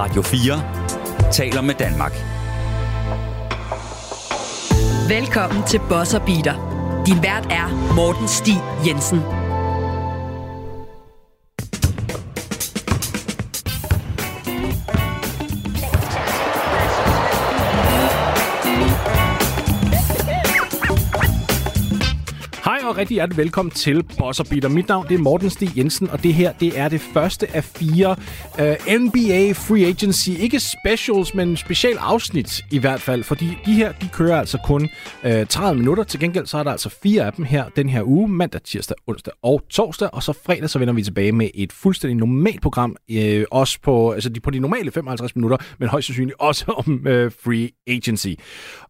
Radio 4 taler med Danmark. Velkommen til Bosser Beater. Din vært er Morten Stig Jensen. Rigtig hjertelig velkommen til Boss Beater. Mit navn det er Morten Stig Jensen, og det her det er det første af fire øh, uh, NBA Free Agency. Ikke specials, men special afsnit i hvert fald, fordi de her de kører altså kun øh, uh, 30 minutter. Til gengæld så er der altså fire af dem her den her uge, mandag, tirsdag, onsdag og torsdag, og så fredag så vender vi tilbage med et fuldstændig normalt program, uh, også på, altså de, på de normale 55 minutter, men højst sandsynligt også om uh, Free Agency.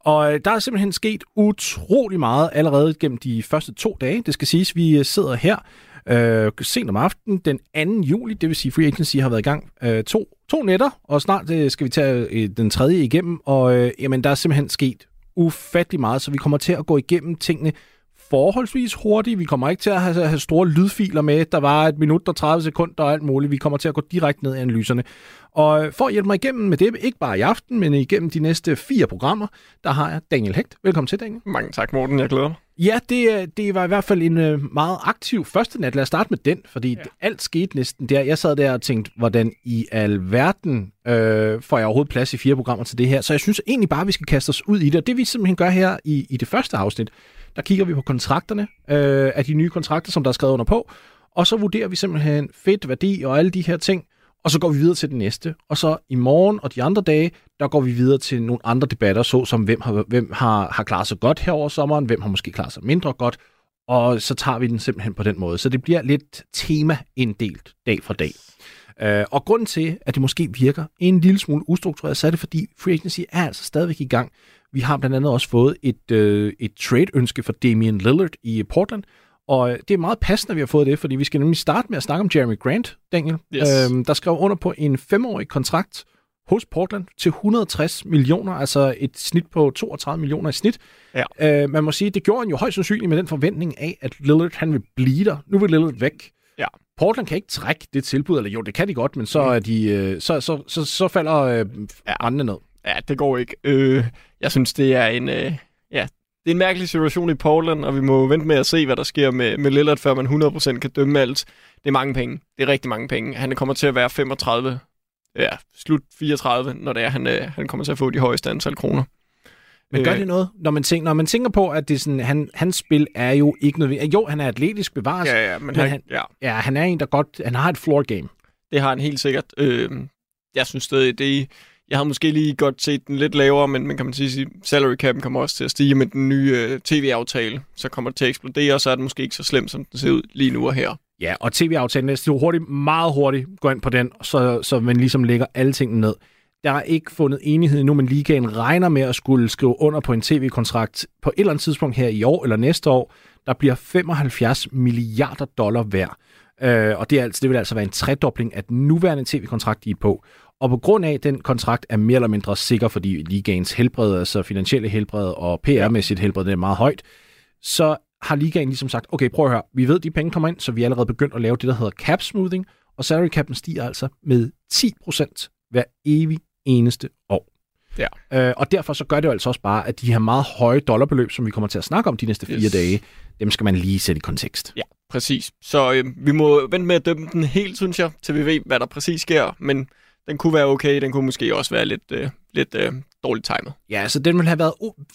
Og uh, der er simpelthen sket utrolig meget allerede gennem de første to dage. Det skal siges, vi øh, sidder her øh, sent om aftenen den 2. juli, det vil sige, Free Agency har været i gang øh, to, to nætter, og snart øh, skal vi tage øh, den tredje igennem, og øh, jamen, der er simpelthen sket ufattelig meget, så vi kommer til at gå igennem tingene forholdsvis hurtigt. Vi kommer ikke til at have, have store lydfiler med, der var et minut og 30 sekunder og alt muligt. Vi kommer til at gå direkte ned i analyserne. Og øh, for at hjælpe mig igennem med det, ikke bare i aften, men igennem de næste fire programmer, der har jeg Daniel Hægt. Velkommen til, Daniel. Mange tak, Morten. Jeg glæder mig. Ja, det, det var i hvert fald en øh, meget aktiv første nat. Lad os starte med den, fordi ja. alt skete næsten der. Jeg sad der og tænkte, hvordan i alverden øh, får jeg overhovedet plads i fire programmer til det her. Så jeg synes egentlig bare, at vi skal kaste os ud i det. Og det vi simpelthen gør her i, i det første afsnit, der kigger vi på kontrakterne øh, af de nye kontrakter, som der er skrevet under på. Og så vurderer vi simpelthen fedt, værdi og alle de her ting. Og så går vi videre til den næste. Og så i morgen og de andre dage, der går vi videre til nogle andre debatter, såsom hvem har, hvem har, har klaret sig godt her over sommeren, hvem har måske klaret sig mindre godt, og så tager vi den simpelthen på den måde. Så det bliver lidt tema-inddelt dag for dag. Uh, og grunden til, at det måske virker en lille smule ustruktureret, så er det, fordi Free Agency er altså stadigvæk i gang. Vi har blandt andet også fået et, uh, et trade-ønske for Damian Lillard i Portland, og det er meget passende, at vi har fået det, fordi vi skal nemlig starte med at snakke om Jeremy Grant, Daniel, Yes. øhm, der skrev under på en femårig kontrakt hos Portland til 160 millioner, altså et snit på 32 millioner i snit. Ja. Øh, man må sige, det gjorde han jo højst sandsynligt med den forventning af, at Lillard han vil blive der. Nu vil Lillard væk. Ja. Portland kan ikke trække det tilbud, eller jo, det kan de godt, men så, Mm. er de, øh, så, så, så, så falder øh, Ja. rendene ned. Ja, det går ikke. Øh, jeg synes, det er en... Øh, ja, det er en mærkelig situation i Portland, og vi må vente med at se, hvad der sker med, med Lillard, før man 100% kan dømme alt. Det er mange penge. Det er rigtig mange penge. Han kommer til at være 35, ja, slut 34, når det er, han, øh, han kommer til at få de højeste antal kroner. Men gør Øh, det noget, når man tænker, når man tænker på, at det er sådan, han, hans spil er jo ikke nødvendigt. Jo, han er atletisk bevares. Ja. Ja, men, Men han, han- ja, ja, han er en, der godt... Han har et floor game. det har han helt sikkert. Øh, jeg synes stadig, det jeg havde måske lige godt set den lidt lavere, men man kan man sige, salary cap'en kommer også til at stige med den nye øh, tv-aftale. Så kommer det til at eksplodere, og så er det måske ikke så slemt, som den ser ud lige nu og her. Ja, og tv-aftalen er så hurtigt, meget hurtigt gå ind på den, så, så man ligesom lægger alle tingene ned. Der er ikke fundet enighed endnu, men ligaen regner med at skulle skrive under på en tv-kontrakt på et eller andet tidspunkt her i år eller næste år, der bliver 75 milliarder dollar værd. Øh, og det, er altså, det vil altså være en tredobling af den nuværende tv-kontrakt, de er på. Og på grund af, at den kontrakt er mere eller mindre sikker, fordi ligaens helbred, altså finansielle helbred og PR-mæssigt helbred, det er meget højt, så har ligaen ligesom sagt, okay, prøv at høre, vi ved, at de penge kommer ind, så vi er allerede begyndt at lave det, der hedder cap smoothing, og salary cap'en stiger altså med 10% hver evig eneste år. Ja. Øh, og derfor så gør det jo altså også bare, at de her meget høje dollarbeløb, som vi kommer til at snakke om de næste fire Yes. dage, dem skal man lige sætte i kontekst. Ja, præcis. Så øh, vi må vente med at dømme den helt, synes jeg, til vi ved, hvad der præcis sker. Men den kunne være okay, den kunne måske også være lidt, øh, lidt øh, dårligt timet. Ja, så den ville have været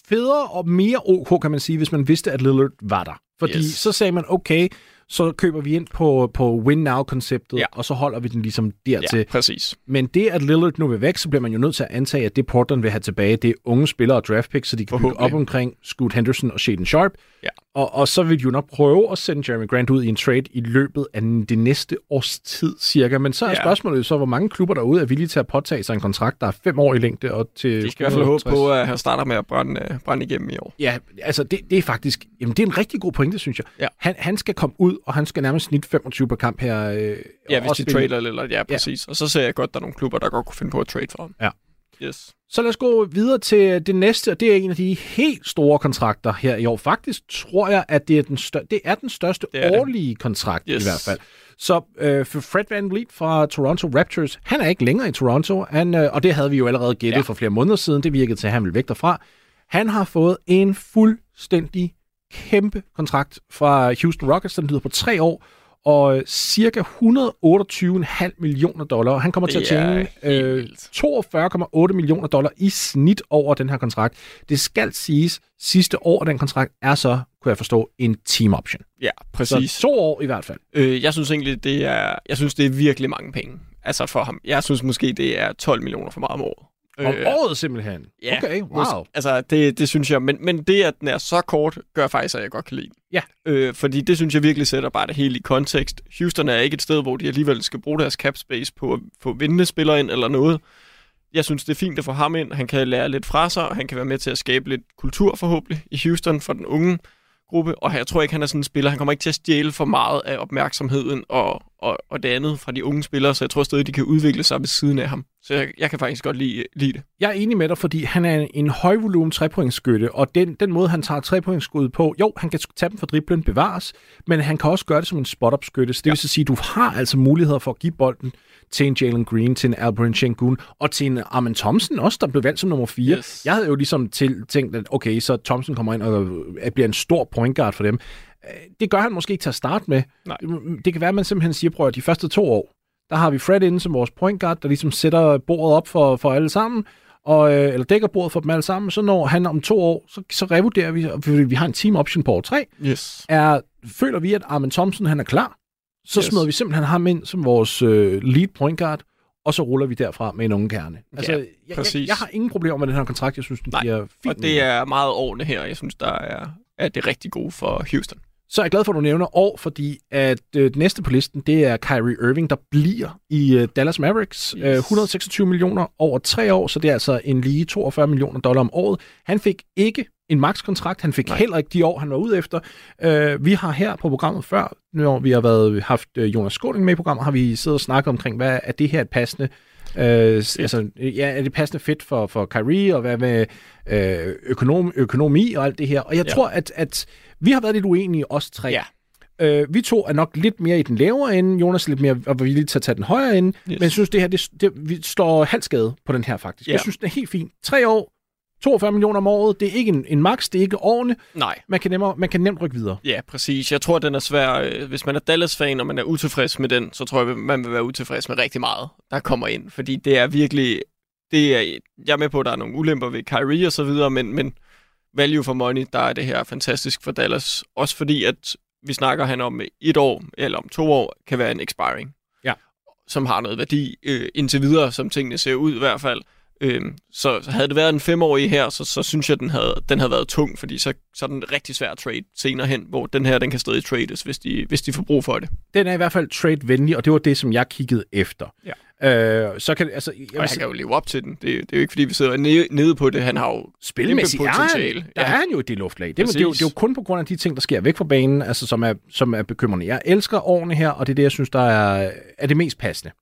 federe og mere ok, kan man sige, hvis man vidste, at Lillard var der. Fordi Yes. så sagde man, okay, så køber vi ind på, på win now-konceptet, Ja. og så holder vi den ligesom dertil. Ja, præcis. Men det, at Lillard nu vil væk, så bliver man jo nødt til at antage, at det Portland vil have tilbage, det er unge spillere og draft picks, så de kan bygge op omkring Scoot Henderson og Shaden Sharp. Ja. Og, og så vil de jo nok prøve at sende Jeremy Grant ud i en trade i løbet af det næste års tid, cirka. Men så er Ja. spørgsmålet så, hvor mange klubber derude er villige til at påtage sig en kontrakt, der er fem år i længde og til... De skal i hvert fald håbe 160. på, at han starter med at brænde, øh, brænde igennem i år. Ja, altså det, det er faktisk... Jamen, det er en rigtig god pointe, synes jeg. Ja. Han, han skal komme ud, og han skal nærmest snit 25 per kamp her. Øh, Ja, hvis de trader eller ja, præcis. Og så ser jeg godt, at der er nogle klubber, der godt kunne finde på at trade for ham. Yes. Så lad os gå videre til det næste, og det er en af de helt store kontrakter her i år. Faktisk tror jeg, at det er den, stør- det er den største Det er det. årlige kontrakt yes. I hvert fald. Så øh, for Fred Van Vliet fra Toronto Raptors, han er ikke længere i Toronto, han, øh, og det havde vi jo allerede gættet ja. Ja. for flere måneder siden. Det virkede til, at han ville væk derfra. Han har fået en fuldstændig kæmpe kontrakt fra Houston Rockets, den lyder på tre år, og øh, cirka 128,5 millioner dollar. Han kommer til at tjene øh, vildt. 42,8 millioner dollar i snit over den her kontrakt. Det skal siges, sidste år af den kontrakt er så, kunne jeg forstå, en team option. Ja, Så præcis. to år i hvert fald. Øh, jeg synes egentlig, det er, jeg synes, det er virkelig mange penge. Altså for ham. Jeg synes måske, det er 12 millioner for meget om året. Om året simpelthen. Øh, ja, okay, wow. Mås- Altså, det, det synes jeg. Men, men det, at den er så kort, gør faktisk, at jeg godt kan lide den. Ja. Øh, fordi det synes jeg virkelig sætter bare det hele i kontekst. Houston er ikke et sted, hvor de alligevel skal bruge deres cap space på at få vindende spillere ind eller noget. Jeg synes, det er fint at få ham ind. Han kan lære lidt fra sig, og han kan være med til at skabe lidt kultur forhåbentlig i Houston for den unge gruppe. Og jeg tror ikke, han er sådan en spiller. Han kommer ikke til at stjæle for meget af opmærksomheden og, og, og det andet fra de unge spillere, så jeg tror stadig, de kan udvikle sig ved siden af ham. Så jeg, jeg kan faktisk godt lide, lide det. Jeg er enig med dig, fordi han er en, en højvolumen trepointsskytte, og den, den måde, han tager trepointsskud på, jo, han kan tage dem for driblen, bevares, men han kan også gøre det som en spot-up-skytte. Så det ja. vil sige, du har altså muligheder for at give bolden til en Jalen Green, til en Alperin Sengun, og til en Armin Thompson også, der blev valgt som nummer 4. Yes. Jeg havde jo ligesom til, tænkt, at okay, så Thompson kommer ind og øh, bliver en stor point guard for dem. Øh, Det gør han måske ikke til at starte med. Nej. Det kan være, at man simpelthen siger, prøv at de første to år, der har vi Fred inde som vores point guard, der ligesom sætter bordet op for, for alle sammen, og, øh, eller dækker bordet for dem alle sammen. Så når han om to år, så, så revurderer vi, fordi vi har en team option på år tre, Yes. er, føler vi, at Armin Thompson han er klar, så Yes. smider vi simpelthen ham ind som vores øh, lead point guard, og så ruller vi derfra med en unge kerne. Altså, Ja, jeg, jeg, præcis. jeg har ingen problemer med den her kontrakt. Jeg synes, den Nej, giver fint Og det er meget ordentligt her, og jeg synes, der er, at det er rigtig gode for Houston. Så er jeg glad for, at du nævner år, fordi at øh, det næste på listen, det er Kyrie Irving, der bliver i øh, Dallas Mavericks. Yes. Øh, 126 millioner over tre år, så det er altså en lige 42 millioner dollar om året. Han fik ikke en max-kontrakt, han fik Nej. Nej. heller ikke de år, han var ude efter. Øh, vi har her på programmet før, når vi har været, haft øh, Jonas Skåling med i programmet, har vi siddet og snakket omkring, hvad er det her et passende Øh, s- altså, ja, er det passende fedt for, for Kyrie, og hvad med øh, økonom, økonomi og alt det her? Og jeg ja. Tror, at, at vi har været lidt uenige, os tre. Ja. Øh, vi to er nok lidt mere i den lavere ende, Jonas er lidt mere og villig til at tage den højere ende, yes. Men jeg synes, det her, det, det, vi står halvskade på den her faktisk. Ja. Jeg synes, det er helt fint. Tre år, 42 millioner om året, det er ikke en, en max, det er ikke årene. Nej. Man kan, nemmere, man kan nemt rykke videre. Ja, præcis. Jeg tror, den er svær. øh, Hvis man er Dallas-fan, og man er utilfreds med den, så tror jeg, man vil være utilfreds med rigtig meget, der kommer ind. Fordi det er virkelig... Det er, jeg er med på, at der er nogle ulemper ved Kyrie og så videre, men, men value for money, der er det her fantastisk for Dallas. Også fordi, at vi snakker han om et år, eller om to år, kan være en expiring. Ja. Som har noget værdi øh, indtil videre, som tingene ser ud i hvert fald. Øhm, så så havde det været en femårig her, så, så synes jeg, den havde, den havde været tung, fordi så, så er den rigtig svær at trade senere hen, hvor den her, den kan stadig trades, hvis de, hvis de får brug for det. Den er i hvert fald trade-venlig, og det var det, som jeg kiggede efter. Ja. Øh, så kan altså, jeg Og han kan jo leve op til den. Det, det er jo ikke, fordi vi sidder nede, nede på det. Han har jo spilmæssigt potentiale. der Ja. er han jo i det luftlag. Det, er- det, er jo, det er jo kun på grund af de ting, der sker væk fra banen, altså, som, er, som er bekymrende. Jeg elsker årene her, og det er det, jeg synes, der er, er det mest passende.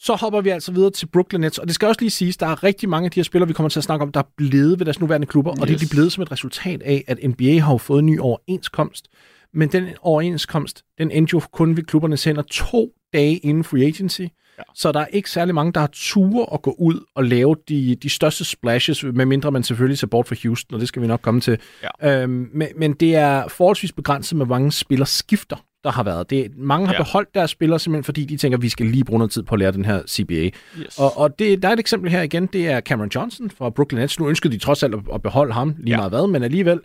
Så hopper vi altså videre til Brooklyn Nets, og det skal også lige siges, der er rigtig mange af de her spillere, vi kommer til at snakke om, der er blevet ved deres nuværende klubber, yes. og det er de blevet som et resultat af, at NBA har jo fået en ny overenskomst. Men den overenskomst, den endte jo kun ved klubbernes hænder to dage inden free agency. Ja. Så der er ikke særlig mange, der har ture at gå ud og lave de, de største splashes, medmindre man selvfølgelig ser bort fra Houston, og det skal vi nok komme til. Ja. Øhm, men, men det er forholdsvis begrænset med, mange spillerskifter, der har været. Det, mange har ja. Beholdt deres spillere, simpelthen fordi de tænker, at vi skal lige bruge noget tid på at lære den her CBA. Yes. Og, og det, der er et eksempel her igen, det er Cameron Johnson fra Brooklyn Nets. Nu ønskede de trods alt at, at beholde ham lige ja. Meget hvad, men alligevel.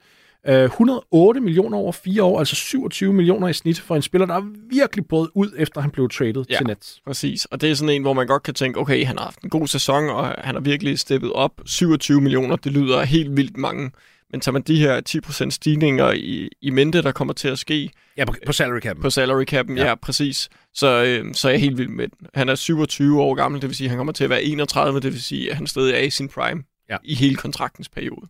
Øh, 108 millioner over fire år, altså 27 millioner i snit for en spiller, der er virkelig brød ud, efter han blev traded. Ja. til Nets. Præcis, og det er sådan en, hvor man godt kan tænke, okay, han har haft en god sæson, og han har virkelig steppet op. 27 millioner, det lyder helt vildt mange. Men tager man de her 10% stigninger i, i mente, der kommer til at ske Ja, på, på salary cap. på salary cap'en, Ja. ja, ja præcis, så, øh, så er jeg helt vild med den. Han er 27 år gammel, det vil sige, at han kommer til at være 31, det vil sige, at han stadig er i sin prime Ja. i hele kontraktens periode.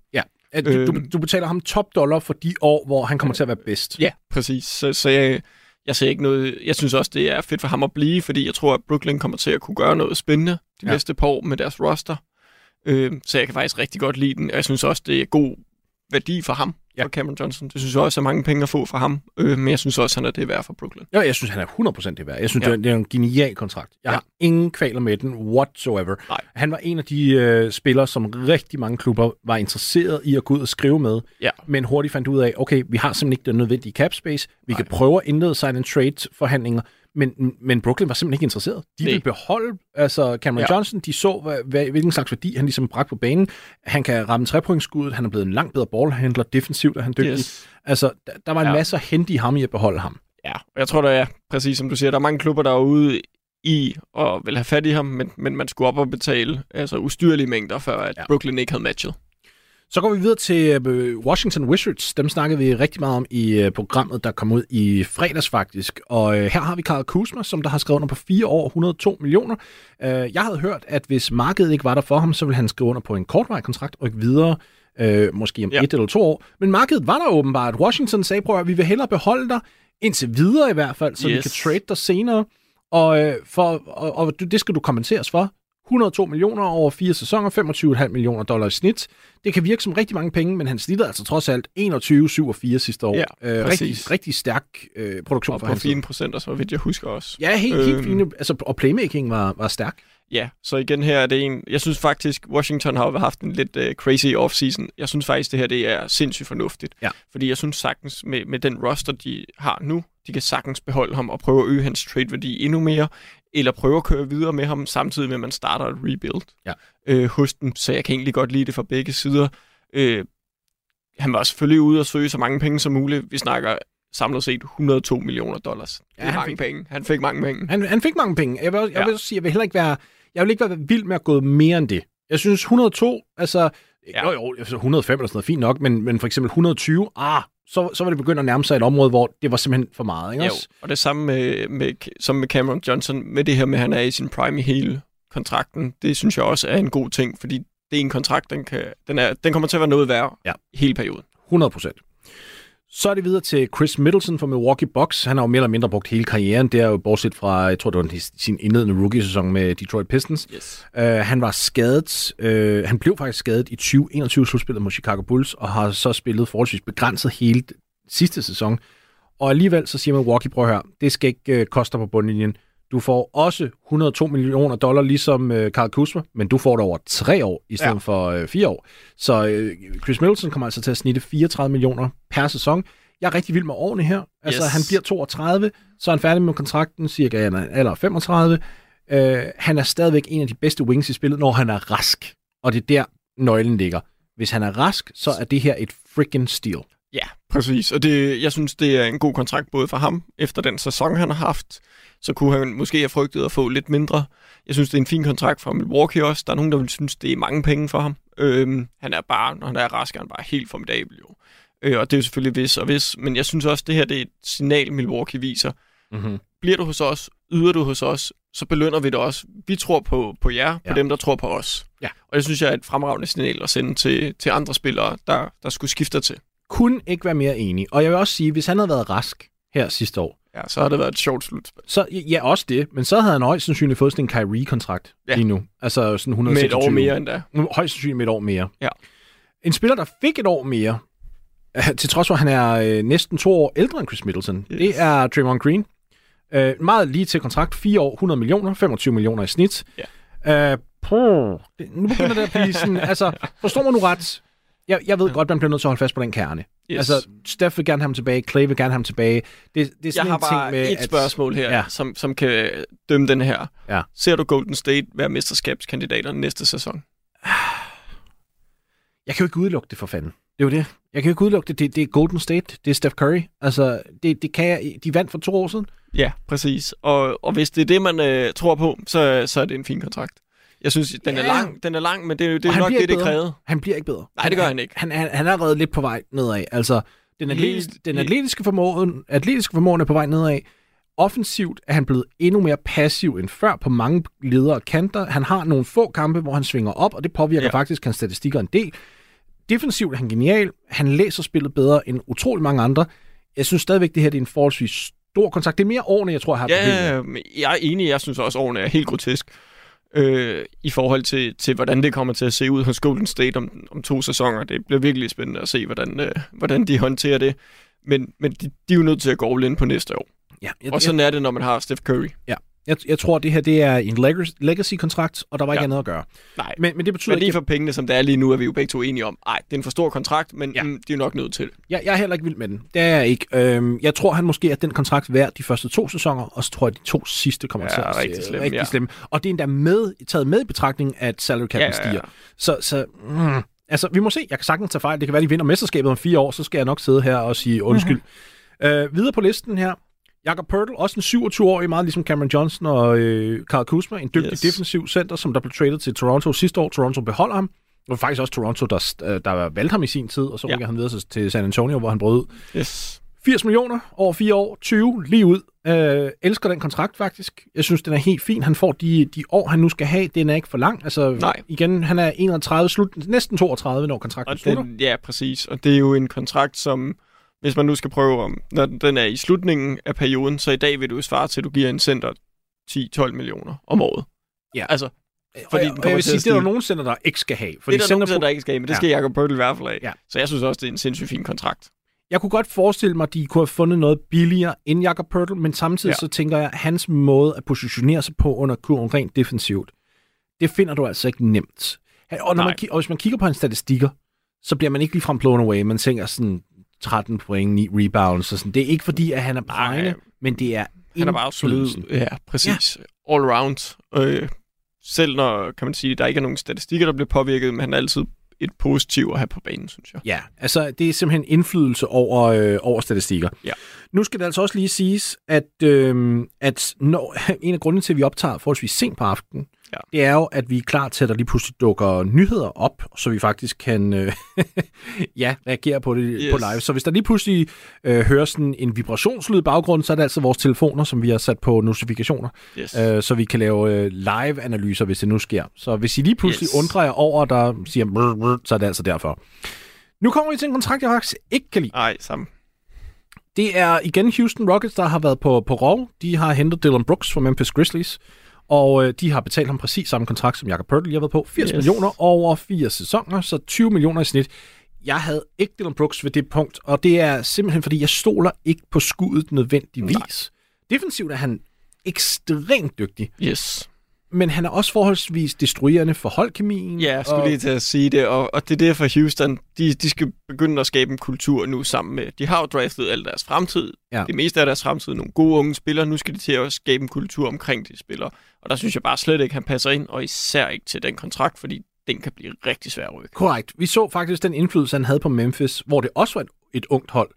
At du, du, Øhm. du betaler ham top dollar for de år, hvor han kommer til at være bedst. Ja, præcis. Så, så jeg, jeg ser ikke noget... Jeg synes også, det er fedt for ham at blive, fordi jeg tror, at Brooklyn kommer til at kunne gøre noget spændende de Ja. ja. næste par år med deres roster. Øh, så jeg kan faktisk rigtig godt lide den. Og jeg synes også, det er god værdi for ham, Ja. for Cameron Johnson. Det synes jeg også er mange penge at få for ham. Øh, men jeg synes også, han er det værd for Brooklyn. Ja, jeg synes, han er 100% det værd. Jeg synes, ja. Er, det er en genial kontrakt. Jeg Ja. har ingen kvaler med den whatsoever. Nej. Han var en af de øh, spillere, som rigtig mange klubber var interesseret i at gå ud og skrive med, Ja. men hurtigt fandt ud af, okay, vi har simpelthen ikke den nødvendige cap space. Vi Nej. kan prøve at indlede sign and trade forhandlinger, men, men Brooklyn var simpelthen ikke interesseret. De Nej. ville beholde altså Cameron ja. Ja. Johnson. De så, hvad, hvad, hvilken slags værdi han ligesom bragte på banen. Han kan ramme trepointskuddet. Han er blevet en langt bedre ballhandler. Defensivt er han dygtig. Yes. Altså, der, der var en Ja. masse at hente i ham i at beholde ham. Ja, og jeg tror, der er præcis som du siger, der er mange klubber, der er ude i og vil have fat i ham, men, men man skulle op og betale altså ustyrlige mængder, før at Ja. ja. Brooklyn ikke havde matchet. Så går vi videre til øh, Washington Wizards. Dem snakkede vi rigtig meget om i øh, programmet, der kom ud i fredags faktisk. Og øh, her har vi Karl Kuzma, som der har skrevet under på 4 år, 102 millioner. Jeg havde hørt, at hvis markedet ikke var der for ham, så ville han skrive under på en kortvarig kontrakt og ikke videre, øh, måske om ja. Et eller to år. Men markedet var der åbenbart. Washington sagde, prøv at vi vil hellere beholde dig, indtil videre i hvert fald, så yes. vi kan trade dig senere. Og, øh, for, og, og det skal du kompenseres for. 102 millioner over fire sæsoner, 25,5 millioner dollar i snit. Det kan virke som rigtig mange penge, men han snittede altså trods alt 21,7 sidste år. Ja, øh, rigtig, rigtig stærk øh, produktion Og for på hans fine procenter, så vidt jeg husker også. Ja, helt, helt Øhm. fine. Altså, og playmaking var, var stærk. Ja, så igen her er det en... Jeg synes faktisk, Washington har jo haft en lidt uh, crazy off-season. Jeg synes faktisk, det her det er sindssygt fornuftigt. Ja. Fordi jeg synes sagtens, med, med den roster, de har nu, de kan sagtens beholde ham og prøve at øge hans trade-værdi endnu mere, eller prøve at køre videre med ham, samtidig med, at man starter et rebuild Ja. øh, hos dem. Så jeg kan egentlig godt lide det fra begge sider. Øh, han var selvfølgelig ude og søge så mange penge som muligt. Vi snakker samlet set 102 millioner dollars. Det Ja, er han mange fik- penge. Han fik mange penge. Han, han fik mange penge. Jeg vil, også, jeg vil sige, jeg vil heller ikke være, jeg vil ikke være vild med at gå mere end det. Jeg synes 102, altså. Ja. jo jo, altså 105 eller sådan noget, fint nok, men, men for eksempel 120, ah, så, så var det begyndt at nærme sig et område, hvor det var simpelthen for meget, ikke Jo, også? og det samme med, med, som med Cameron Johnson, med det her med, at han er i sin prime i hele kontrakten, det synes jeg også er en god ting, fordi det er en kontrakt, den, kan, den, er, den kommer til at være noget værd Ja. hele perioden. 100 procent. Så er det videre til Chris Middleton fra Milwaukee Bucks. Han har jo mere eller mindre brugt hele karrieren. Det er jo bortset fra, jeg tror, det var sin indledende rookie-sæson med Detroit Pistons. Yes. Uh, han var skadet. Uh, han blev faktisk skadet i 2021 slutspillet mod Chicago Bulls, og har så spillet forholdsvis begrænset hele sidste sæson. Og alligevel så siger Milwaukee, prøv at høre, det skal ikke uh, koste på bundlinjen. Du får også 102 millioner dollar, ligesom uh, Karl Kuzma, men du får det over tre år, i stedet ja. For uh, fire år. Så uh, Chris Middleton kommer altså til at snitte 34 millioner per sæson. Jeg er rigtig vild med årene her. Altså, Yes. han bliver 32, så er han færdig med kontrakten, cirka han er alder 35. Øh, han er stadigvæk en af de bedste wings i spillet, når han er rask. Og det er der, nøglen ligger. Hvis han er rask, så er det her et freaking steal. Ja, præcis. Og det, jeg synes, det er en god kontrakt både for ham, efter den sæson, han har haft. Så kunne han måske have frygtet at få lidt mindre. Jeg synes, det er en fin kontrakt for Milwaukee også. Der er nogen, der vil synes, det er mange penge for ham. Øhm, han er bare, når han er rask, er han bare helt formidabel jo. Øh, og det er jo selvfølgelig vis og vis. Men jeg synes også, det her det er et signal, Milwaukee viser. Mm-hmm. Bliver du hos os, yder du hos os, så belønner vi det også. Vi tror på, på jer, på Ja. dem, der tror på os. Ja. Og det synes jeg er et fremragende signal at sende til, til andre spillere, der, der skulle skifte til. Kunne ikke være mere enig. Og jeg vil også sige, hvis han havde været rask her sidste år, Ja, så har det været et sjovt slutspil. så ja, også det, men så havde han højst sandsynligt fået sådan en Kyrie-kontrakt ja. Lige nu. Altså sådan 126. Med et år mere endda. Nu, højst sandsynligt med et år mere. Ja. En spiller, der fik et år mere, øh, til trods for, at han er øh, næsten to år ældre end Chris Middleton, yes. Det er Draymond Green. Øh, meget lige til kontrakt. 4 år, 100 millioner, 25 millioner i snit. Ja. Øh, puh, nu begynder det at blive sådan, altså, forstår man nu ret? Jeg, jeg ved godt, man bliver nødt til at holde fast på den kerne. Yes. Altså, Steph vil gerne have ham tilbage, Clay vil gerne have ham tilbage. Det, det er jeg sådan har en bare ting med, et at- spørgsmål her, Ja. ja. som, som kan dømme den her. Ja. Ser du Golden State være mesterskabskandidater næste sæson? Jeg kan jo ikke udelukke det for fanden. Det er jo det. Jeg kan jo ikke udelukke det. Det, det er Golden State. Det er Steph Curry. Altså, det, det kan jeg. De vandt for to år siden. Ja, præcis. Og, og hvis det er det, man øh, tror på, så, så er det en fin kontrakt. Jeg synes, den, Ja. er, lang, den er lang, men det, er det er nok det, det krævede. Han bliver ikke bedre. Nej, det gør han ikke. Han, han, han er allerede lidt på vej nedad. Altså, den, atletiske, den atletiske, formåen, atletiske formåen er på vej nedad. Offensivt er han blevet endnu mere passiv end før på mange ledere og kanter. Han har nogle få kampe, hvor han svinger op, og det påvirker ja. Faktisk hans statistikker en del. Defensivt er han genial. Han læser spillet bedre end utrolig mange andre. Jeg synes stadigvæk, det her det er en forholdsvis stor kontrakt. Det er mere årene, jeg tror, jeg har. Ja, men jeg er enig. Jeg synes også, årene er helt grotesk. Øh, i forhold til, til, hvordan det kommer til at se ud hos Golden State om, om to sæsoner. Det bliver virkelig spændende at se, hvordan, øh, hvordan de håndterer det. Men, men de, de er jo nødt til at gå all in på næste år. Ja, jeg, Og sådan er det, når man har Steph Curry. Jeg, jeg tror, det her det er en leg- legacy-kontrakt, og der var ikke Ja. andet at gøre. Nej, Men, men det betyder men lige ikke, for pengene, som det er lige nu, er vi jo begge to enige om. Nej, det er en for stor kontrakt, men Ja. ja. mm, de er jo nok nødt til jeg, jeg er heller ikke vild med den. Det er jeg ikke. Øhm, jeg tror, han måske er den kontrakt værd de første to sæsoner, og så tror jeg, de to sidste kommer Ja, til at rigtig slemme, rigtig ja. slemme. Og det er endda med, taget med i betragtning, at salary cap Ja, ja, ja. stiger. Så, så mm, altså, vi må se. Jeg kan sagtens tage fejl. Det kan være, de vinder mesterskabet om fire år, så skal jeg nok sidde her og sige undskyld. Mhm. øh, videre på listen her. Jakob Pertl, også en 27-årig, meget ligesom Cameron Johnson og øh, Karl Kuzma, en dygtig yes. Defensiv center, som der blev traded til Toronto sidste år. Toronto beholder ham. Det var faktisk også Toronto, der, øh, der valgte ham i sin tid, og så Ja. rykker han videre til- San Antonio, hvor han brød ud. Yes. 80 millioner over fire år, 20 lige ud. Øh, elsker den kontrakt faktisk. Jeg synes, den er helt fin. Han får de, de år, han nu skal have. Den er ikke for lang. Altså, Nej. igen, han er 31, slut, næsten 32, når kontrakten Og slutter. den, ja, præcis. Og det er jo en kontrakt, som, hvis man nu skal prøve om, når den er i slutningen af perioden, så i dag vil du svare til, at du giver en center 10-12 millioner om året. Ja. Altså, Fordi og, og jeg vil sige, at det er der nogen center, der ikke skal have. det Fordi er der center nogen, på- der ikke skal af, men det Ja. skal Jacob Pørtel i hvert fald af. Ja. Så jeg synes også, det er en sindssygt fin kontrakt. Jeg kunne godt forestille mig, at de kunne have fundet noget billigere end Jakob Pertl, men samtidig ja. Ja. så tænker jeg, at hans måde at positionere sig på under kurven rent defensivt, det finder du altså ikke nemt. Og, når man, Nej. og hvis man kigger på hans statistikker, så bliver man ikke ligefrem blown away. Man tænker sådan 13 point, 9 rebounds og sådan. Det er ikke fordi, at han er brændende, men det er Han er bare solid. Ja, præcis. Ja. All around. Øh, selv når, kan man sige, der ikke er nogen statistikker, der bliver påvirket, men han er altid et positiv at have på banen, synes jeg. Ja, altså det er simpelthen indflydelse over, øh, over statistikker. Ja. Nu skal det altså også lige siges, at, øh, at når, en af grundene til, at vi optager forholdsvis sent på aftenen, Ja. det er jo, at vi er klar til, at der lige pludselig dukker nyheder op, så vi faktisk kan øh, ja, reagere på det yes. På live. Så hvis der lige pludselig øh, hører sådan en vibrationslyd i baggrunden, så er det altså vores telefoner, som vi har sat på notifikationer, Yes. øh, så vi kan lave øh, live-analyser, hvis det nu sker. Så hvis I lige pludselig yes. Yes. undrer jer over, at der siger, brr, brr, så er det altså derfor. Nu kommer vi til en kontrakt, jeg faktisk ikke kan lide. Nej, sammen. Det er igen Houston Rockets, der har været på, på rov. De har hentet Dylan Brooks fra Memphis Grizzlies, og øh, de har betalt ham præcis samme kontrakt, som Jakob Pertl lige har været på. 80 yes. Millioner over fire sæsoner, så 20 millioner i snit. Jeg havde ikke Dylan Brooks ved det punkt, og det er simpelthen, fordi jeg stoler ikke på skuddet nødvendigvis. Nej. Defensivt er han ekstremt dygtig, Yes. Men han er også forholdsvis destruerende for holdkemien. Ja, jeg skulle og, lige til at sige det, og, og det er det for Houston. De, de skal begynde at skabe en kultur nu sammen med... De har jo draftet al deres fremtid. Ja. Det meste af deres fremtid. Nogle gode unge spillere. Nu skal de til at skabe en kultur omkring de spillere. Og der synes jeg bare slet ikke, han passer ind, og især ikke til den kontrakt, fordi den kan blive rigtig svær at rykke. Korrekt. Vi så faktisk den indflydelse, han havde på Memphis, hvor det også var et, et ungt hold.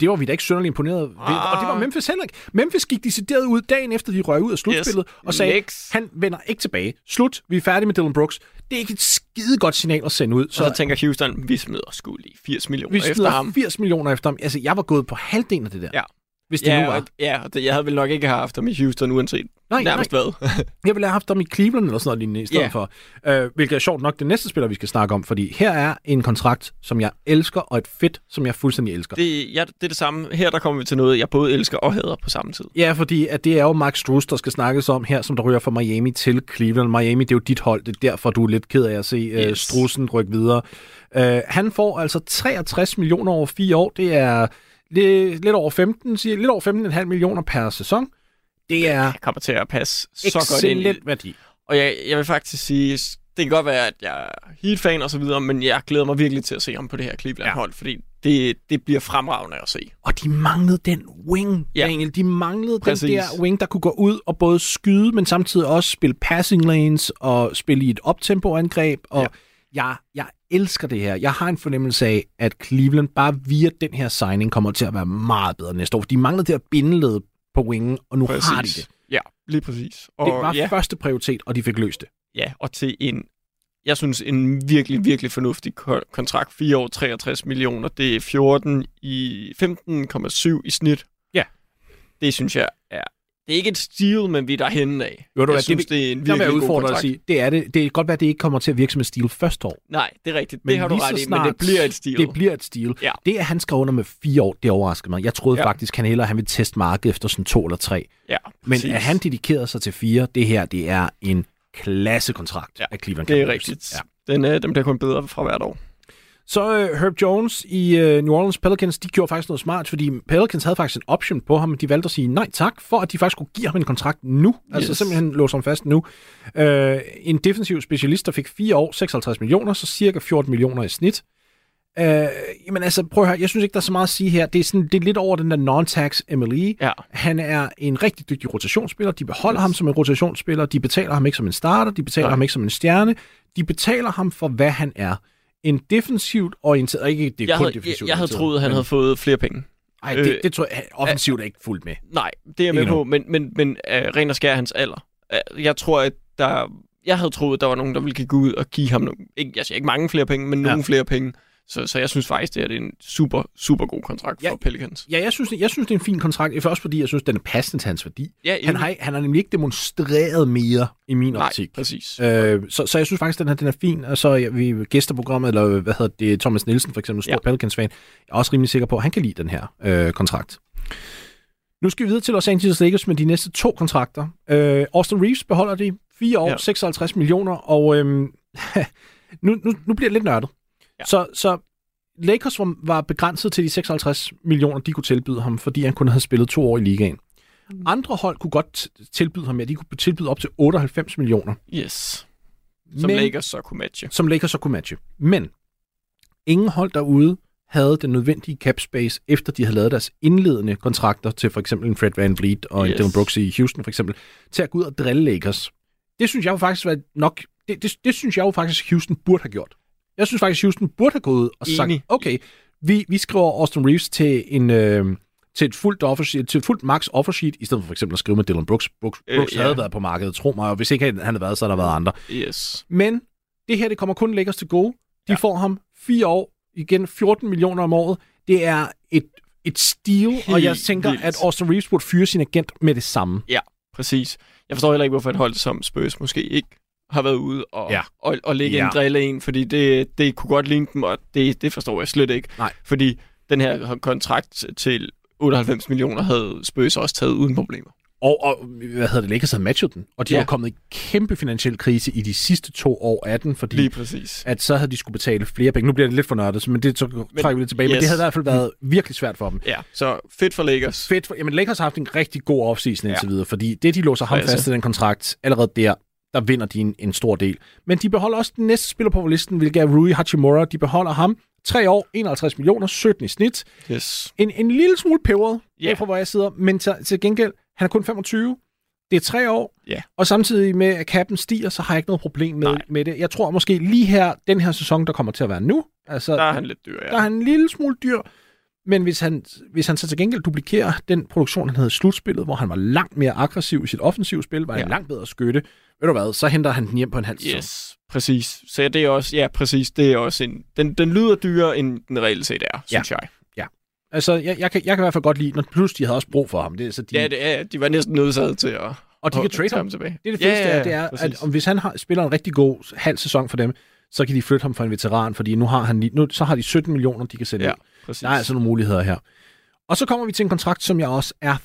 Det var vi da ikke synderligt imponeret ved, Ah. og det var Memphis heller ikke. Memphis gik decideret ud dagen efter, de røg ud af slutspillet, Yes. og sagde, Lex. han vender ikke tilbage. Slut, vi er færdige med Dylan Brooks. Det er ikke et skide godt signal at sende ud. Så, så tænker Houston, vi smider sgu lige 80 millioner vi efter ham. 80 millioner efter ham. Altså, jeg var gået på halvdelen af det der. Ja. Hvis det nu Ja, var. og, ja, det, jeg havde vel nok ikke haft ham i Houston, uanset Nej, nærmest hvad. Jeg ville have haft dem i Cleveland eller sådan noget lignende i stedet Ja. for. Øh, hvilket er sjovt nok det næste spiller, vi skal snakke om, fordi her er en kontrakt, som jeg elsker, og et fedt, som jeg fuldstændig elsker. det, ja, det er det samme. Her der kommer vi til noget, jeg både elsker og hader på samme tid. Ja, fordi at det er jo Max Strus, der skal snakkes om her, som der ryger fra Miami til Cleveland. Miami, det er jo dit hold, det er derfor, du er lidt ked af at se yes. uh, Yes. Strussen rykke videre. Uh, han får altså 63 millioner over fire år. Det er lidt, lidt over 15, siger, lidt over 15,5 millioner per sæson. Det er Jeg kommer til at passe så godt ind i værdi. Og jeg, jeg vil faktisk sige, det kan godt være, at jeg er Heat-fan og så videre, men jeg glæder mig virkelig til at se ham på det her Cleveland-hold, fordi det, det bliver fremragende at se. Og de manglede den wing, ja. Ja. Daniel. De manglede Præcis. den der wing, der kunne gå ud og både skyde, men samtidig også spille passing lanes og spille i et optempo-angreb. Og ja. Jeg, jeg elsker det her. Jeg har en fornemmelse af, at Cleveland bare via den her signing kommer til at være meget bedre næste år. For de manglede det her bindeled på wingen, og nu Præcis. har de det. Ja, lige præcis. Og, Det var ja, første prioritet, og de fik løst det. ja, og til en, jeg synes, en virkelig, virkelig fornuftig ko- kontrakt. 4 år, 63 millioner. Det er 14 i 15,7 i snit. Ja. Det synes jeg er det er ikke et steal, men vi er derhenne af. Ved du jeg synes, det, det, er en virkelig god at sige, det er det. Det kan godt være, at det ikke kommer til at virke som en stil første år. Nej, det er rigtigt. Men det har du ret i, men det bliver et steal. Det bliver et stil. Ja. Det, at han skrev under med fire år, det overrasker mig. Jeg troede Ja. faktisk, han hellere han ville teste markedet efter sådan to eller tre. Ja, Men præcis. at han dedikerede sig til fire, det her, det er en klassekontrakt Ja, af Cleveland Det er Cavaliers. rigtigt. Ja. Den, øh, den bliver kun bedre fra hvert år. Så øh, Herb Jones i øh, New Orleans Pelicans, de gjorde faktisk noget smart, fordi Pelicans havde faktisk en option på ham, men de valgte at sige nej tak, for at de faktisk kunne give ham en kontrakt nu. Yes. Altså Yes. simpelthen låse ham fast nu. Øh, en defensiv specialist, der fik 4 år, 56 millioner, så cirka 14 millioner i snit. Øh, jamen altså, prøv at høre, jeg synes ikke, der er så meget at sige her. Det er, sådan, det er lidt over den der non-tax MLE. Ja. Han er en rigtig dygtig rotationsspiller. De beholder Yes. ham som en rotationsspiller. De betaler ham ikke som en starter. De betaler Nej. ham ikke som en stjerne. De betaler ham for, hvad han er. En defensivt orienteret... Ikke, det er Jeg kun havde, jeg, defensivt jeg havde orienteret, troet, han men- havde fået flere penge. Ej, det, øh, det tror jeg offensivt er ikke fuldt med. Nej, det er jeg med på, men, men, men uh, ren og skær hans alder. Uh, jeg tror, at der... Jeg havde troet, at der var nogen, der ville gå ud og give ham nogle, ikke, jeg siger ikke mange flere penge, men Ja. nogle flere penge. Så, så jeg synes faktisk, det er en super, super god kontrakt Ja. for Pelicans. Ja, jeg synes, jeg synes, det er en fin kontrakt. Først fordi, jeg synes, den er passende til hans værdi. Ja, Han har, han har nemlig ikke demonstreret mere i min Nej, optik. præcis. Øh, så, så jeg synes faktisk, den her den er fin. Og så ja, vi gæster programmet, eller hvad hedder det, Thomas Nielsen for eksempel, stor Ja. Pelicans-fan, jeg er også rimelig sikker på, at han kan lide den her øh, kontrakt. Nu skal vi videre til Los Angeles Lakers med de næste to kontrakter. Øh, Austin Reeves beholder de fire år, Ja. ja. 56 millioner, og øhm, nu, nu, nu bliver det lidt nørdet. Ja. Ja. Så, så Lakers var, var begrænset til de 56 millioner, de kunne tilbyde ham, fordi han kun havde spillet to år i ligaen. Mm. Andre hold kunne godt tilbyde ham mere. De kunne tilbyde op til 98 millioner. Yes. Som Men- Lakers så kunne matche. som Lakers så kunne matche. Men ingen hold derude havde den nødvendige cap space, efter de havde lavet deres indledende kontrakter til for eksempel en Fred Van Vliet og. Yes. en Dylan Brooks i Houston for eksempel, til at gå ud og drille Lakers. Det synes jeg jo faktisk var nok, det, det, det synes jeg jo faktisk Houston burde have gjort. Jeg synes faktisk, Houston burde have gået ud og sagt, Enig. okay, vi, vi skriver Austin Reeves til en... Øh, til et fuldt, offer til et fuldt max offer sheet, i stedet for for eksempel at skrive med Dylan Brooks. Brooks, Øh, Brooks ja. havde været på markedet, tro mig, og hvis ikke han havde været, så havde der været andre. Yes. Men det her, det kommer kun Lakers til gode. De Ja. ja. får ham fire år, igen 14 millioner om året. Det er et, et steal, og jeg tænker, vildt. at Austin Reeves burde fyre sin agent med det samme. Præcis. Jeg forstår heller ikke, hvorfor et hold som Spurs måske ikke har været ude og, Ja. og, og lægge Ja. en drille en, fordi det, det kunne godt ligne dem, og det, det forstår jeg slet ikke. Nej. Fordi den her kontrakt til 98 millioner havde Spurs også taget uden problemer. Og, og hvad hedder det, Lakers havde matchet den, og de Ja. var kommet i kæmpe finansiel krise i de sidste to år af den, fordi Lige præcis. at så havde de skulle betale flere penge. Nu bliver det lidt for nørdet, men det så trækker vi lidt tilbage. Men yes. det havde i hvert fald været virkelig svært for dem. Ja, så fedt for Lakers. Fedt. For, jamen, Lakers har haft en rigtig god offseason Ja. indtil videre, fordi det, de låser ham Altså. fast i den kontrakt, allerede der, der vinder de en, en stor del. Men de beholder også den næste spiller på listen, hvilket er Rui Hachimura. De beholder ham. 3 år, 51 millioner, 17 i snit. Yes. En, en lille smule peberet, yeah. fra hvor jeg sidder, men til, til gengæld, han er kun 25. Det er tre år, Ja. og samtidig med, at capen stiger, så har jeg ikke noget problem med, Nej. med det. Jeg tror måske lige her, den her sæson, der kommer til at være nu, altså, Der er han lidt dyr, ja. der er han en lille smule dyr, men hvis han, hvis han så til gengæld duplikerer den produktion, han havde i slutspillet, hvor han var langt mere aggressiv i sit offensive spil, var ja. Ja. en langt bedre skytte, ved du hvad, så henter han den hjem på en halv sæson. Yes, præcis. Så det er også, ja, præcis, det er også en, den, den lyder dyrere, end den reelt set er, synes jeg. Altså, jeg, jeg, kan, jeg kan i hvert fald godt lide, når plus de havde også brug for ham. Det, er så de, Ja, det er, de var næsten nødsaget til at og de kan trade ham. tilbage. Det er det fedeste, ja, ja, det er, præcis. at om, hvis han har, spiller en rigtig god halv sæson for dem, så kan de flytte ham for en veteran, fordi nu har han nu, så har de 17 millioner, de kan sende Ja, ud. præcis. Der er altså nogle muligheder her. Og så kommer vi til en kontrakt, som jeg også er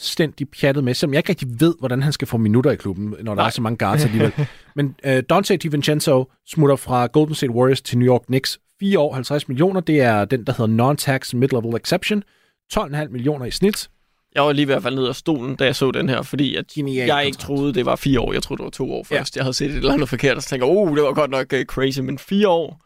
fuldstændig pjattet med, som jeg ikke rigtig ved, hvordan han skal få minutter i klubben, når der Nej. er så mange guards alligevel. Men uh, Dante DiVincenzo smutter fra Golden State Warriors til New York Knicks. 4 år, 50 millioner. Det er den, der hedder Non-Tax Mid-Level Exception. 12,5 millioner i snit. Jeg var lige i hvert fald nede af stolen, da jeg så den her, fordi at Genial jeg ikke troede, det var fire år. Jeg troede, det var to år Ja. først. Jeg havde set et eller andet forkert, og så tænkte jeg, oh, det var godt nok uh, crazy, men fire år,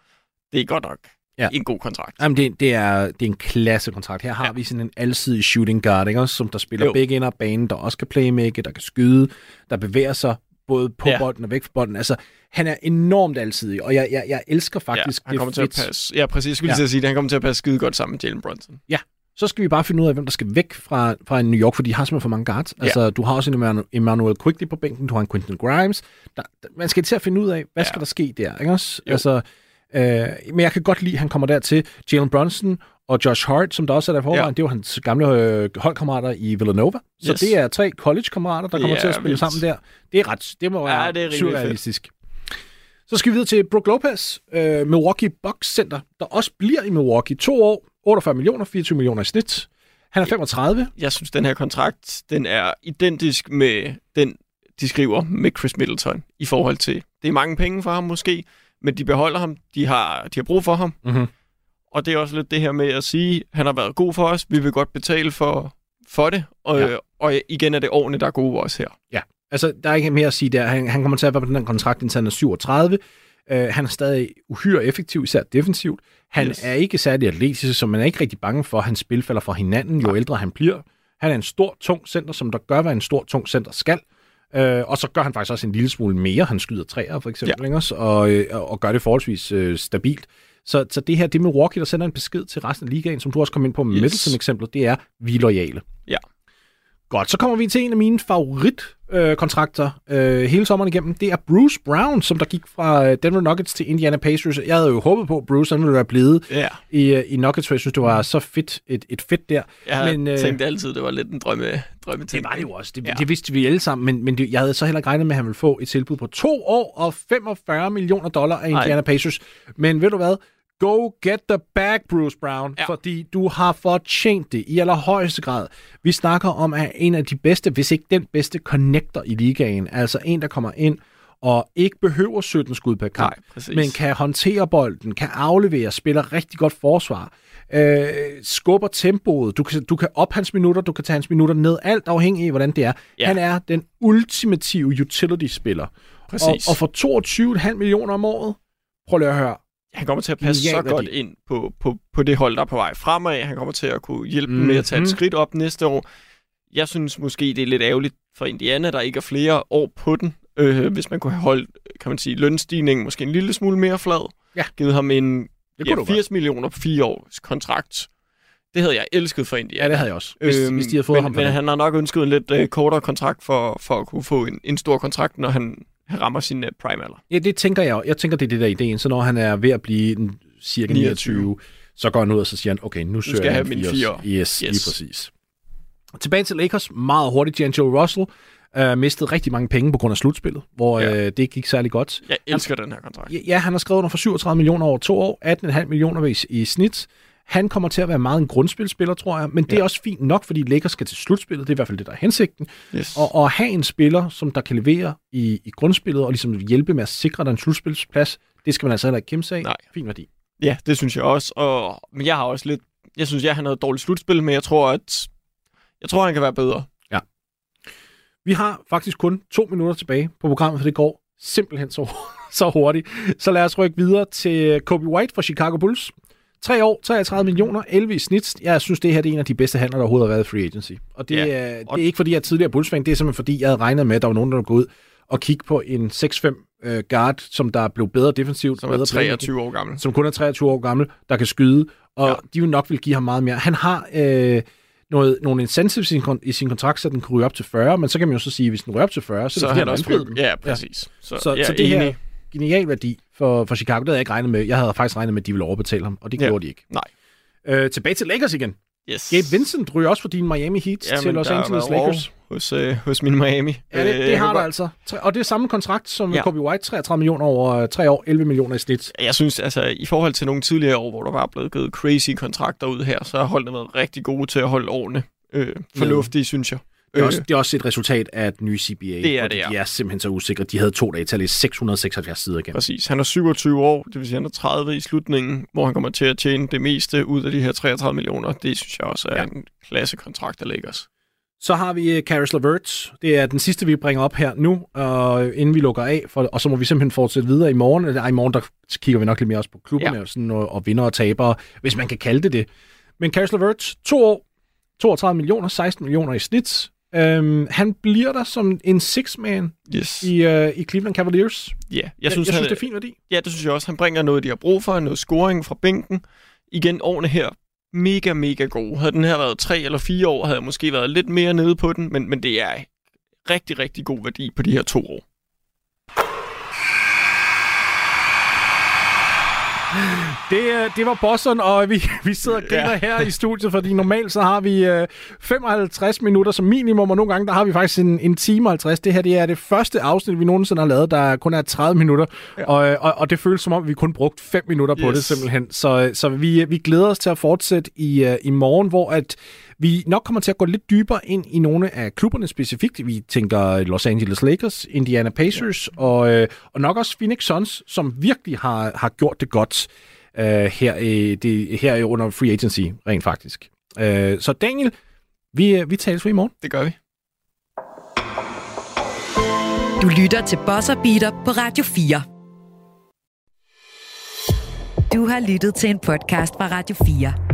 det er godt nok Ja. en god kontrakt. Jamen, det, det, er, det er en klasse kontrakt. Her har ja. vi sådan en alsidig shooting guard, ikke? Også, som der spiller jo. Begge ender af banen, der også kan playmake, der kan skyde, der bevæger sig både på ja. Ja. bolden og væk fra bolden. Altså, han er enormt alsidig, og jeg, jeg, jeg elsker faktisk ja, han det kommer til fit. at passe. Ja, præcis. Jeg skulle Ja. lige til at sige, det. han kommer til at passe skide godt sammen med Jalen Brunson. Så skal vi bare finde ud af, hvem der skal væk fra, fra New York, for de har simpelthen for mange guards. Ja. Altså, du har også en Emmanuel- Quickly på bænken, du har en Quentin Grimes. Der, der, man skal til at finde ud af, hvad ja. Ja. skal der ske der, ikke også? Jo. Altså, øh, men jeg kan godt lide, at han kommer dertil. Jalen Brunson Og Josh Hart, som der også er der forvejen, Ja. det var hans gamle øh, holdkammerater i Villanova. Så Yes. det er tre college-kammerater, der kommer Ja, til at spille vildt. sammen der. Det er ret, det må være Ja, det er surrealistisk. Så skal vi videre til Brook Lopez, øh, Milwaukee Bucks Center, der også bliver i Milwaukee. To år, 48 millioner, 24 millioner i snit. Han er 35. Jeg synes, den her kontrakt, den er identisk med den, de skriver med Chris Middleton i forhold til, det er mange penge for ham måske, men de beholder ham, de har, de har brug for ham, Mhm. og det er også lidt det her med at sige, han har været god for os, vi vil godt betale for, for det, og, Ja. ja. og igen er det årene, der er gode også her. Altså, der er ikke mere at sige der. Han, han kommer til at være på den her kontrakt, indtil han er 37. Uh, han er stadig uhyre effektiv, især defensivt. Han. Yes. er ikke særlig atletisk, så man er ikke rigtig bange for, at hans spil falder fra hinanden, jo Nej. ældre han bliver. Han er en stor, tung center, som der gør, hvad en stor, tung center skal. Uh, og så gør han faktisk også en lille smule mere. Han skyder træer, for eksempel, ja. også? Og, øh, og, og gør det forholdsvis øh, stabilt. Så, så det her, det med Milwaukee, der sender en besked til resten af ligaen, som du også kom ind på med. Yes. Middleton-eksemplet, det er, vi er lojale. Ja. Godt, så kommer vi til en af mine favoritkontrakter øh, hele sommeren igennem. Det er Bruce Brown, som der gik fra øh, Denver Nuggets til Indiana Pacers. Jeg havde jo håbet på, at Bruce han ville være blevet Ja, i, øh, i Nuggets, for jeg synes, det var så fedt, et, et fedt der. jeg Men, øh, tænkte altid, det var lidt en drømme, drømme Det var det jo også. Det. Ja. det vidste vi alle sammen, men, men det, jeg havde så heller ikke regnet med, at han ville få et tilbud på to år og 45 millioner dollar af Indiana Ej. Pacers. Men ved du hvad? Go get the bag, Bruce Brown, ja. Fordi du har fortjent det i allerhøjeste grad. Vi snakker om at en af de bedste, hvis ikke den bedste connector i ligaen. Altså en, der kommer ind og ikke behøver 17 skud per kamp, Nej, præcis. men kan håndtere bolden, kan aflevere, spiller rigtig godt forsvar, øh, skubber tempoet, du kan, du kan op hans minutter, du kan tage hans minutter ned, alt afhængig af, hvordan det er. Ja. Han er den ultimative utility-spiller. Og, og for 22,5 millioner om året, prøv lige at høre, han kommer til at passe Genial så værdi. godt ind på, på, på det hold, der er på vej fremad. Han kommer til at kunne hjælpe mm-hmm. med at tage Mhm. et skridt op næste år. Jeg synes måske, det er lidt ærgerligt for Indiana, der ikke er flere år på den. Øh, hvis man kunne have holdt, kan man sige, lønstigningen måske en lille smule mere flad. Ja. Givet ham en det ja, kunne du 80 millioner på fire års kontrakt. Det havde jeg elsket for Indiana. Ja, det havde jeg også, hvis, øhm, hvis de havde fået men, ham Men det. han har nok ønsket en lidt øh, kortere kontrakt for, for at kunne få en, en stor kontrakt, når han, han rammer sin øh, prime alder. Ja, det tænker jeg. Jeg tænker, det er det der ideen. Så når han er ved at blive den, cirka 29, 29, så går han ud og så siger han, okay, nu søger skal jeg fireårs- fire år. Yes, yes, lige præcis. Tilbage til Lakers. Meget hurtigt. D'Angelo Russell uh, mistede rigtig mange penge på grund af slutspillet, hvor Ja. uh, det ikke gik særlig godt. Jeg elsker den her kontrakt. Ja, Ja, han har skrevet under for 37 millioner over to år, 18,5 millioner i, i snit. Han kommer til at være meget en grundspilspiller, tror jeg, men det er Ja. også fint nok, fordi Lakers skal til slutspillet, det er i hvert fald det, der er hensigten. Yes. Og, og have en spiller, som der kan levere i, i grundspillet, og ligesom hjælpe med at sikre dig en slutspilsplads, det skal man altså heller ikke kæmpe sig af. Nej. Fin værdi. Ja, det synes jeg også. Og, men jeg har også lidt... Jeg synes, jeg han havde et dårligt slutspil, men jeg tror, at... Jeg tror, han kan være bedre. Vi har faktisk kun to minutter tilbage på programmet, for det går simpelthen så, så hurtigt. Så lad os rykke videre til Kobe White fra Chicago Bulls. 3 år, 33 millioner, 11 i snit. Jeg synes, det her det er en af de bedste handler, der overhovedet har været i free agency. Og det, Ja, er, det er ikke, fordi jeg er tidligere Bulls-fan. Det er simpelthen, fordi jeg havde regnet med, at der var nogen, der ville gå ud og kigge på en 6-5 øh, guard, som der blev bedre defensivt. Som er playmaking, 23 år gammel. som kun er 23 år gammel, der kan skyde, og ja. Ja. de vil nok vil give ham meget mere. Han har øh, noget, nogle incentives i sin, i sin kontrakt, så den kan ryge op til 40, men så kan man jo så sige, at hvis den ryger op til 40, så, Så er det han fordi, også han indfriet den. Ja, præcis. Så, Så, jeg så det her. Genial værdi for, for Chicago, det havde jeg ikke regnet med. Jeg havde faktisk regnet med, at de ville overbetale ham, og det Ja. gjorde de ikke. Nej. Øh, tilbage til Lakers igen. Yes. Gabe Vincent ryger også for din Miami Heat Ja, til Los Angeles Lakers. Hos, øh, hos min Miami. Ja, det, Øh, det jeg har der altså. Og det er samme kontrakt som ja. Ja. Kobe White, 33 millioner over øh, tre år, 11 millioner i snit. Jeg synes, altså, i forhold til nogle tidligere år, hvor der var blevet givet crazy kontrakter ud her, så har holdene været rigtig gode til at holde årene øh, fornuftige, synes jeg. Det er, Øh, også, det er også et resultat af den nye CBA. Det er det, ja. De er simpelthen så usikre. De havde to dage til at læse 676 sider igen. Præcis. Han er 27 år, det vil sige, han er 30 i slutningen, hvor han kommer til at tjene det meste ud af de her 33 millioner. Det synes jeg også er Ja. en klassekontrakt, der ligger os. Så har vi uh, Caris LeVert. Det er den sidste, vi bringer op her nu, og inden vi lukker af. For, og så må vi simpelthen fortsætte videre i morgen. Ej, i morgen der kigger vi nok lidt mere også på klubberne, ja. og, sådan, og, og vinder og tabere, hvis man kan kalde det det. Men Caris LeVert, to år, 32 millioner, 16 millioner i snit. Øhm, han bliver der som en six-man Yes. i, uh, i Cleveland Cavaliers. Ja, jeg, Jeg, synes, jeg han, synes, det er fint værdi. Ja, det synes jeg også. Han bringer noget, de har brug for, noget scoring fra bænken. Igen, årene her, mega, mega gode. Havde den her været tre eller fire år, havde jeg måske været lidt mere nede på den, men, men det er rigtig, rigtig god værdi på de her to år. Det, øh, det var Boston, og vi, vi sidder og griner ja. her i studiet, fordi normalt så har vi øh, 55 minutter som minimum, og nogle gange der har vi faktisk en, en time 50. Det her det er det første afsnit, vi nogensinde har lavet, der kun er 30 minutter, ja. og, øh, og, og det føles som om, vi kun brugt 5 minutter på yes. det simpelthen. Så, så vi, vi glæder os til at fortsætte i, i morgen, hvor at vi nok kommer til at gå lidt dybere ind i nogle af klubberne specifikt. Vi tænker Los Angeles Lakers, Indiana Pacers ja. og, øh, og nok også Phoenix Suns, som virkelig har, har gjort det godt øh, her, i, det, her under free agency, rent faktisk. Øh, så Daniel, vi, øh, vi tales for i morgen. Det gør vi. Du lytter til Bosser Beater på Radio 4. Du har lyttet til en podcast fra Radio 4.